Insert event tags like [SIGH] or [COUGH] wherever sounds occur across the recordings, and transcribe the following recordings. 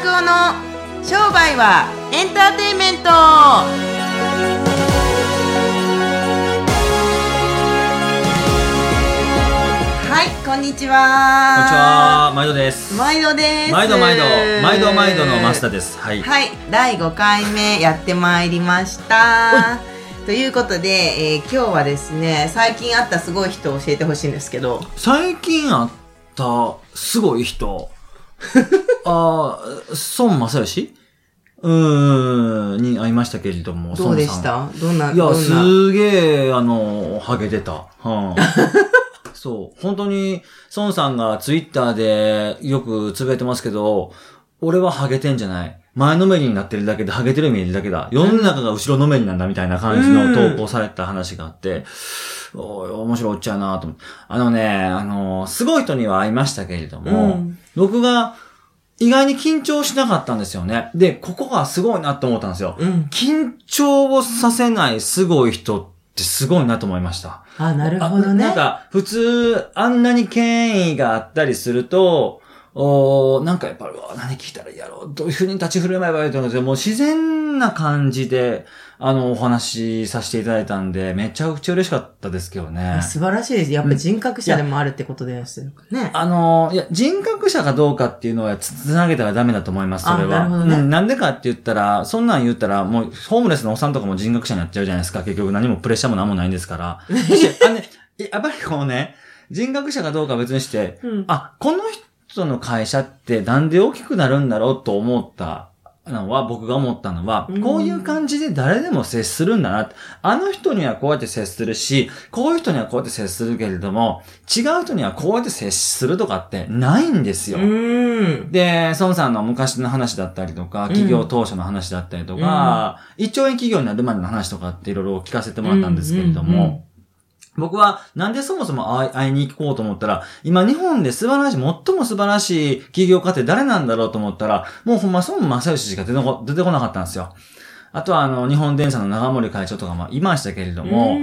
拓夫の商売はエンターテインメントはいこんにちはこんにちは、毎度です。毎度です毎度毎度、毎度毎度のマスターです。はい。はい第5回目やってまいりましたということで、えー今日はですね最近会ったすごい人を教えてほしいんですけど最近会ったすごい人。あー、孫正義？うーん、に会いましたけれども、どうでした？どんなんいや、すげえ、あの、ハゲてた。はあ [LAUGHS] そう。本当に、孫さんがツイッターでよくつぶやいてますけど、俺はハゲてんじゃない。前のめりになってるだけで、ハゲてる見えるだけだ。世の中が後ろのめりなんだみたいな感じの投稿された話があって、おい面白いおっちゃうなと思って。あのね、あの、すごい人には会いましたけれども、うん僕が意外に緊張しなかったんですよね。で、ここがすごいなと思ったんですよ。うん緊張をさせないすごい人ってすごいなと思いました。あなるあほどねなんか、普通、あんなに権威があったりすると、おーなんかやっぱり、うわ何聞いたらいいやろうどういう風に立ち振る舞えばいいと思うんです？けど、もう自然な感じで、あの、お話しさせていただいたんで、めちゃくちゃ嬉しかったですけどね。素晴らしいです。やっぱ人格者でもあるってことですよね。あの、いや、人格者かどうかっていうのはつつなげたらダメだと思います、それは。あなるほどねうん、なんでかって言ったら、そんなん言ったら、もう、ホームレスのおっさんとかも人格者になっちゃうじゃないですか。結局何もプレッシャーも何もないんですから。[LAUGHS] あね、やっぱりこうね、人格者かどうかは別にして、うんあ、この人の会社ってなんで大きくなるんだろうと思ったのは、僕が思ったのはうん、こういう感じで誰でも接するんだな。あの人にはこうやって接するし、こういう人にはこうやって接するけれども、違う人にはこうやって接するとかってないんですよ。うん。で、孫さんの昔の話だったりとか、企業当初の話だったりとか、一兆円企業になるまでの話とかっていろいろ聞かせてもらったんですけれども、うんうんうん僕はなんでそもそも会いに行こうと思ったら、今日本で素晴らしい、最も素晴らしい企業家って誰なんだろうと思ったら、もうほんま孫正義しか出てこ出てこなかったんですよ。あとはあの、日本電産の長森会長とかもいましたけれども、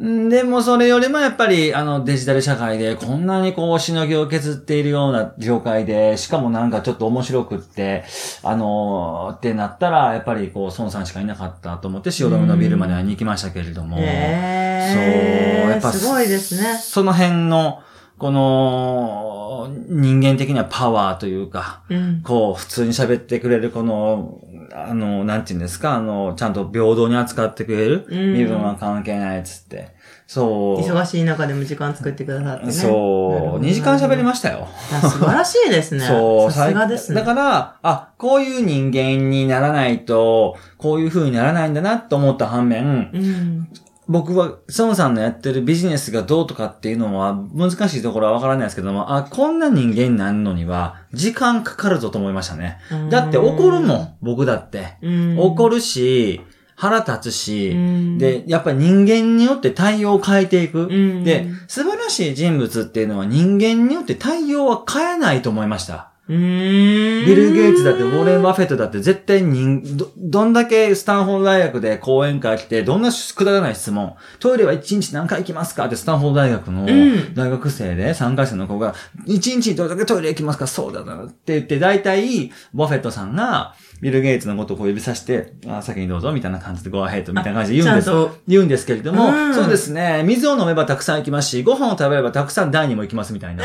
うん。んでもそれよりもやっぱりあのデジタル社会でこんなにこうしのぎを削っているような業界で、しかもなんかちょっと面白くって、あのーってなったら、やっぱりこう孫さんしかいなかったと思って汐留のビルまで会いに行きましたけれども、へーそう、やっぱすごいですね。その辺の、この人間的にはパワーというか、うん。こう、普通に喋ってくれる、この、あの、なんて言うんですか、あの、ちゃんと平等に扱ってくれる。うん身分は関係ないっつって。そう。忙しい中でも時間作ってくださってね。そう。2時間喋りましたよ。素晴らしいですね。[LAUGHS] そう。さすがですね。だから、あ、こういう人間にならないと、こういう風にならないんだなと思った反面、うん。僕は、孫さんのやってるビジネスがどうとかっていうのは難しいところはわからないですけども、あ、こんな人間になるのには時間かかるぞと思いましたね。だって怒るもん、僕だって。うん。怒るし、腹立つし、うんで、やっぱり人間によって対応を変えていく。うんで、素晴らしい人物っていうのは人間によって対応は変えないと思いました。ビル・ゲイツだって、ウォーレン・バフェットだって絶対人、ど、どんだけスタンフォード大学で講演会来て、どんなくだらない質問、トイレは1日何回行きますか？ってスタンフォード大学のん。大学生で3回生の子が、1日どれだけトイレ行きますか？そうだなって言って、大体、バフェットさんが、ビル・ゲイツのことをこう指さして、あ先にどうぞみたいな感じで、ゴアヘッドみたいな感じで言うんです。言うんですけれども、うん。そうですね、水を飲めばたくさん行きますし、ご飯を食べればたくさん第二も行きますみたいな。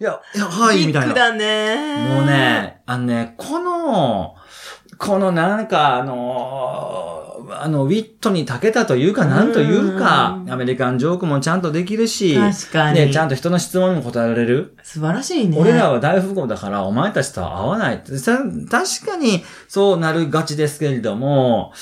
いや、いや、はい、みたいな。だね。もう。ね、あのね、この、このなんか、あの、あの、ウィットに長けたというか、なんというかう、んアメリカンジョークもちゃんとできるし、確かに。で、ちゃんと人の質問にも答えられる。素晴らしいね。俺らは大富豪だから、お前たちとは合わない確かに、そうなるがちですけれども、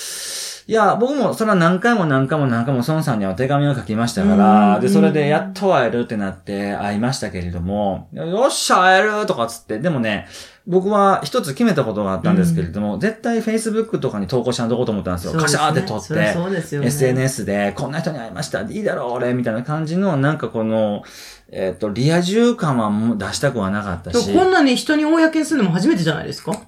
いや、僕もそれは何回も何回も何回も孫さんには手紙を書きましたかうら、んで、それでやっと会えるってなって会いましたけれども、よっしゃ、会えるとかつって、でもね、僕は一つ決めたことがあったんですけれども、絶対 Facebook とかに投稿しなとこうと思ったんですよ。すねカシャーって撮って。そうですよね。SNS で、こんな人に会いました。いいだろう、俺、みたいな感じの、なんかこの、えっ、と、リア充感はもう出したくはなかったし。こんなに人に公にするのも初めてじゃないですか？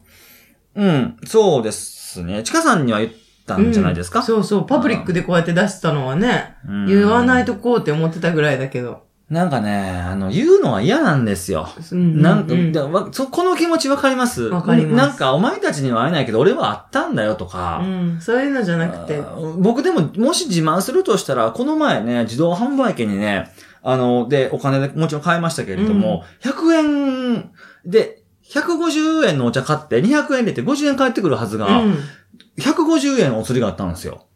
うん、そうですね。ちかさんには言ったんじゃないですか、うんそうそう。パブリックでこうやって出したのはね、うん言わないとこうって思ってたぐらいだけど。なんかね、あの、言うのは嫌なんですよ。うんなんか、うんだわそこの気持ちわかります？わかりますなんか、お前たちには会えないけど、俺はあったんだよとか。うん、そういうのじゃなくて、僕でも、もし自慢するとしたら、この前ね、自動販売機にね、あの、で、お金でもちろん買いましたけれども、100円で、150円のお茶買って200円入れて50円返ってくるはずが、うん。150円お釣りがあったんですよ。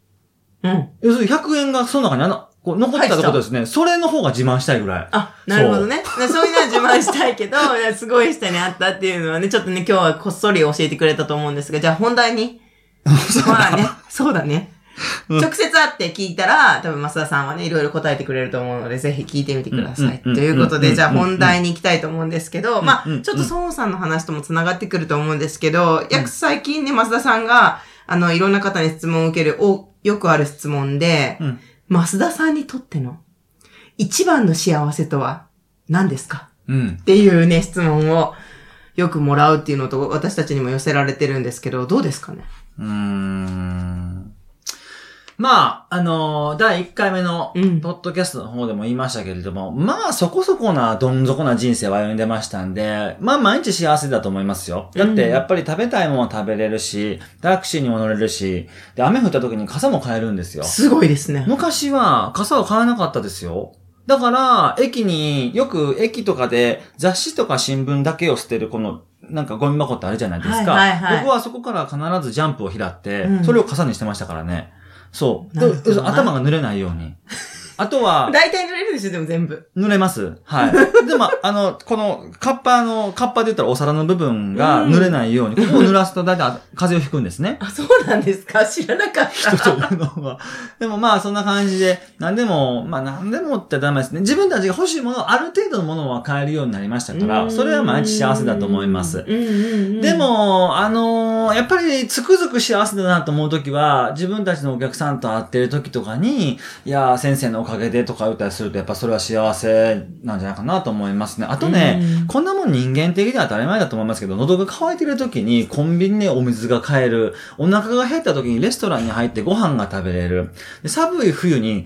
うん。要するに100円がその中にあの、こう残ってたってことですね。それの方が自慢したいぐらい。あ、なるほどね。そうそういうのは自慢したいけど、[LAUGHS] すごい人に会ったっていうのはね、ちょっとね、今日はこっそり教えてくれたと思うんですが、じゃあ本題に。[LAUGHS] まあね、そうだね。うん直接会って聞いたら、多分増田さんはね、いろいろ答えてくれると思うので、ぜひ聞いてみてください。うんということで、うんじゃあ本題に行きたいと思うんですけど、まあうん、ちょっと孫さんの話とも繋がってくると思うんですけど、約最近ね、増田さんが、あの、いろんな方に質問を受ける、お、よくある質問で、うん増田さんにとっての一番の幸せとは何ですか？うんっ。ていうね、質問をよくもらうっていうのと私たちにも寄せられてるんですけど、どうですかね？うーん。まあ、あのー第1回目の、うんポッドキャストの方でも言いましたけれども、まあ、そこそこな、どん底な人生を歩んでましたんで、まあ、毎日幸せだと思いますよ。だって、うんやっぱり食べたいものは食べれるし、タクシーにも乗れるし、で、雨降った時に傘も買えるんですよ。すごいですね。昔は傘を買えなかったですよ。だから、駅に、よく駅とかで雑誌とか新聞だけを捨てるこの、なんかゴミ箱ってあるじゃないですか。はいはいはい僕はそこから必ずジャンプを拾って、うんそれを傘にしてましたからね。そう。なるほどなで頭が濡れないように。[LAUGHS] あとは、大体濡れるでしょ、でも全部。濡れます。はい。[LAUGHS] でも、あの、この、カッパの、カッパで言ったらお皿の部分が濡れないように、ここを濡らすと大体風邪をひくんですね。[LAUGHS] あ、そうなんですか知らなかった。人とのは。でもまあそんな感じで、何でも、まあ何でもってダメですね。自分たちが欲しいもの、ある程度のものは買えるようになりましたから、それは毎日幸せだと思います。で、も、あのーやっぱりつくづく幸せだなと思うときは、自分たちのお客さんと会ってるときとかに、いやー先生のおかげでとか言ったりすると、やっぱそれは幸せなんじゃないかなと思いますね。あとね、うんこんなもん人間的で当たり前だと思いますけど、喉が渇いてるときにコンビニでお水が買える、お腹が減ったときにレストランに入ってご飯が食べれる、で寒い冬に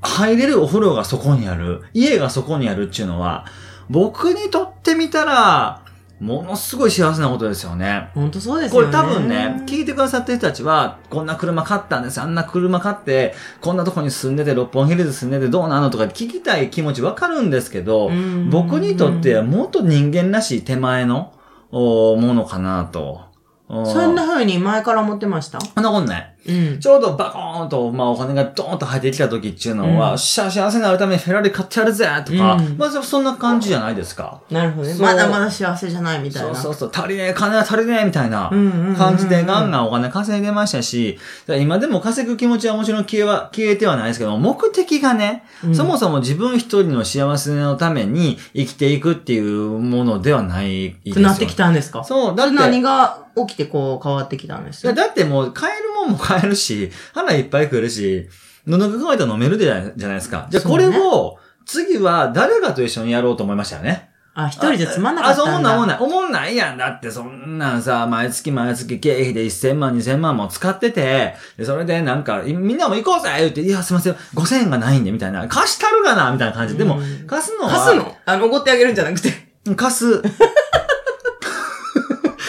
入れるお風呂がそこにある、家がそこにあるっていうのは、僕にとってみたら、ものすごい幸せなことですよね。本当そうですこよね。れ多分ね、聞いてくださってる人たちは、こんな車買ったんです、あんな車買って、こんなとこに住んでて、六本木ヒルズ住んでてどうなのとか聞きたい気持ちわかるんですけど、うん僕にとってはもっと人間らしい手前のおものかなと。おそんな風に前から思ってました？そんなことない。うん。ちょうどバコーンと、まあお金がドーンと入ってきた時っていうのは、うん幸せになるためにフェラーリ買ってやるぜとか、うんまあそんな感じじゃないですか。なるほどね。まだまだ幸せじゃないみたいな。そうそうそう、足りねえ、金は足りねえみたいな感じでガンガンお金稼いでましたし、今でも稼ぐ気持ちはもちろん消えは、消えてはないですけど、目的がね、うんそもそも自分一人の幸せのために生きていくっていうものではないですよ。なってきたんですか？そう、だって、何が起きてこう変わってきたんですいやだってもう買えるもんも買えるし、花いっぱい食えるし、喉が渇いたら飲めるじゃないじゃないですか。じゃあこれを、次は誰かと一緒にやろうと思いましたよね。あ、一人じゃつまんなかったんだ。あ、そう思んない思んない。思んないやん。だってそんなんさ、毎月毎月経費で1000万、2000万も使ってて、でそれでなんか、いみんなも行こうぜ言って、いや、すいません、5000円がないんで、みたいな。貸したるがなみたいな感じ。でもうん、貸すのは、貸すの？あの、おごってあげるんじゃなくて。貸す。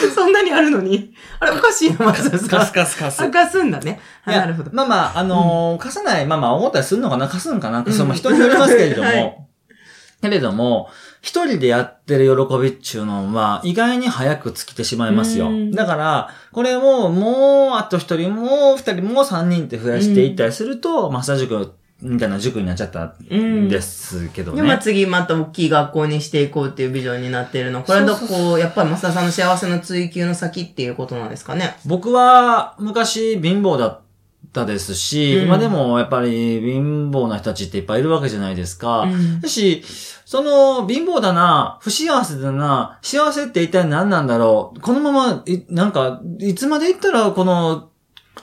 [LAUGHS] そんなにあるのに。あれ、おかしいな、まず貸す貸す貸すあ、。貸すんだね。あいやなるほど。まあまあ、あのー貸さない、まあまあ、思ったりするのかな貸すのかな、その人によりますけれども、はい [LAUGHS] けれども、一人でやってる喜びっていうのは、意外に早く尽きてしまいますようん。だから、これをもう、あと一人、もう二人、もう三人って増やしていったりすると、マッサージ塾みたいな塾になっちゃったんですけどね。で、まあ次また大きい学校にしていこうっていうビジョンになっているの。これはどそうこう、やっぱり増田さんの幸せの追求の先っていうことなんですかね？僕は昔貧乏だったですし、うん今でもやっぱり貧乏な人たちっていっぱいいるわけじゃないですか。うんだし、その貧乏だな、不幸せだな、幸せって一体何なんだろう？このまま、いなんか、いつまで行ったらこの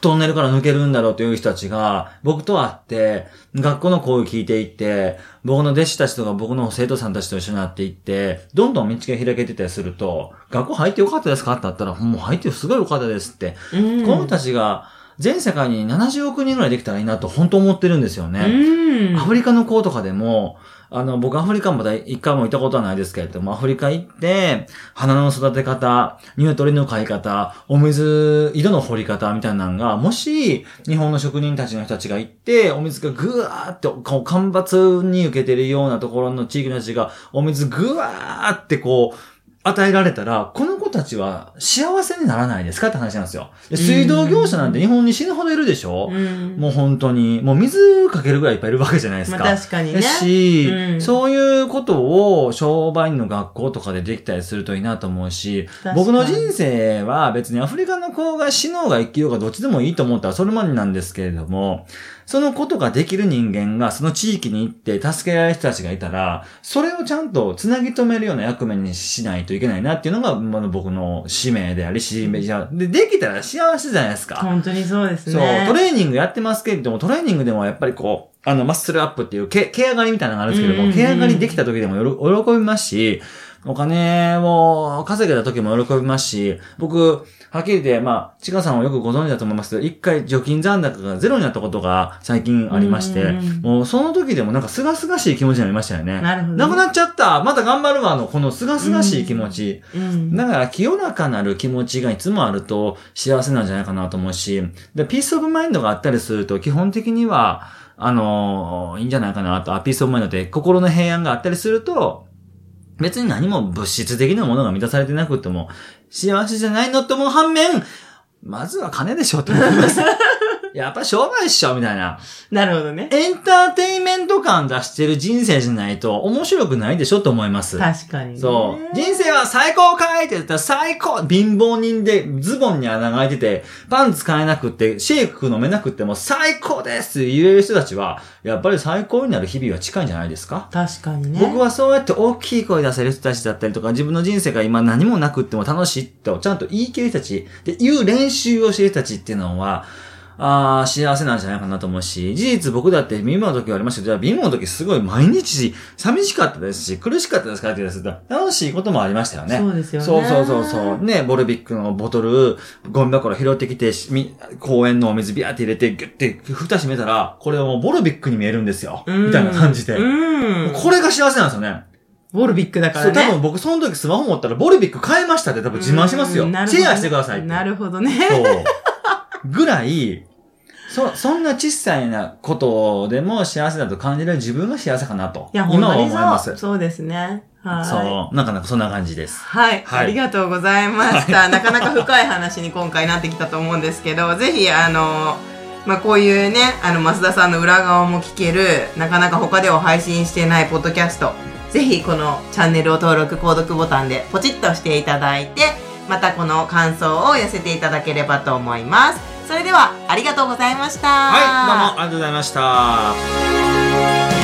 トンネルから抜けるんだろうという人たちが、僕と会って、学校の講義聞いていって、僕の弟子たちとか僕の生徒さんたちと一緒になっていって、どんどん道が開けてたりすると、学校入ってよかったですかって言ったら、もう入ってすごいよかったですって。うんこの人たちが全世界に70億人ぐらいできたらいいなと本当思ってるんですよね。うん。アフリカの子とかでも、あの、僕アフリカまだ一回も行ったことはないですけれども、アフリカ行って、花の育て方、鶏の飼い方、お水、井戸の掘り方みたいなのが、もし、日本の職人たちの人たちが行って、お水がぐわーって、こう、干ばつに受けてるようなところの地域の人たちが、お水ぐわーってこう、与えられたら、この子たちは幸せにならないですかって話なんですよ。で水道業者なんて日本に死ぬほどいるでしょ、うん。もう本当に、もう水かけるぐらいいっぱいいるわけじゃないですか。まあ確かにねだし、うんそういうことを商売員の学校とかでできたりするといいなと思うし僕の人生は別にアフリカの子が死のうが生きようがどっちでもいいと思ったらそれまでなんですけれども、そのことができる人間がその地域に行って助けられる人たちがいたら、それをちゃんとつなぎ止めるような役目にしないといけないなっていうのが、まあ僕の使命であり、使命じゃ、で、できたら幸せじゃないですか。本当にそうですそう、ね。トレーニングやってますけれども、トレーニングでもやっぱりこう、あの、マッスルアップっていう、毛、毛上がりみたいなのがあるんですけども、毛上がりできた時でも喜びますし、お金を稼げた時も喜びますし、僕、はっきり言って、まあ、ちかさんはよくご存知だと思いますけど、一回預金残高がゼロになったことが最近ありまして、うもうその時でもなんか清々しい気持ちになりましたよね。なるほどねなくなっちゃったまた頑張るわの、この清々しい気持ち。うん。だから、清らかなる気持ちがいつもあると幸せなんじゃないかなと思うし、で、 peace of mind があったりすると、基本的には、あのいいんじゃないかなと、あ peace of mind って心の平安があったりすると、別に何も物質的なものが満たされてなくても、幸せじゃないのって思う反面、まずは金でしょうと思います。やっぱ商売っしょみたいな。なるほどね。エンターテインメント感出してる人生じゃないと面白くないでしょと思います。確かにね。そう。人生は最高かいって言ったら最高貧乏人でズボンに穴が開いてて、パンツ買えなくって、シェイク飲めなくっても最高ですって言える人たちは、やっぱり最高になる日々は近いんじゃないですか？確かにね。僕はそうやって大きい声出せる人たちだったりとか、自分の人生が今何もなくっても楽しいとちゃんと言い切る人たち、で、言う練習をしてる人たちっていうのは、ああ、幸せなんじゃないかなと思うし、事実僕だって貧乏の時はありましたけど、貧乏の時すごい毎日寂しかったですし、苦しかったですかって言ったら楽しいこともありましたよね。そうですよねそうそうそうそう。ね、ボルビックのボトル、ゴミ箱拾ってきて、公園のお水ビャーって入れて、ギュッて蓋閉めたら、これはもうボルビックに見えるんですよ。うんみたいな感じで。うん。これが幸せなんですよね。ボルビックだかそう、らね。多分僕その時スマホ持ったらボルビック買いましたって多分自慢しますよ。うんなるほどシェアしてくださいって。なるほどね。そう。ぐらい、そ、そんな小さいなことでも幸せだと感じる自分が幸せかなと。いや、本今は思います。そう。そうですね。はい。そう。なんかなんかそんな感じです。はい、はいありがとうございました。なかなか深い話に今回なってきたと思うんですけど、[LAUGHS] ぜひ、あの、まあ、こういうね、あの、増田さんの裏側も聞ける、なかなか他では配信してないポッドキャスト、ぜひこのチャンネルを登録、購読ボタンでポチッとしていただいて、またこの感想を寄せていただければと思います。それでは、ありがとうございました。はい、どうもありがとうございました。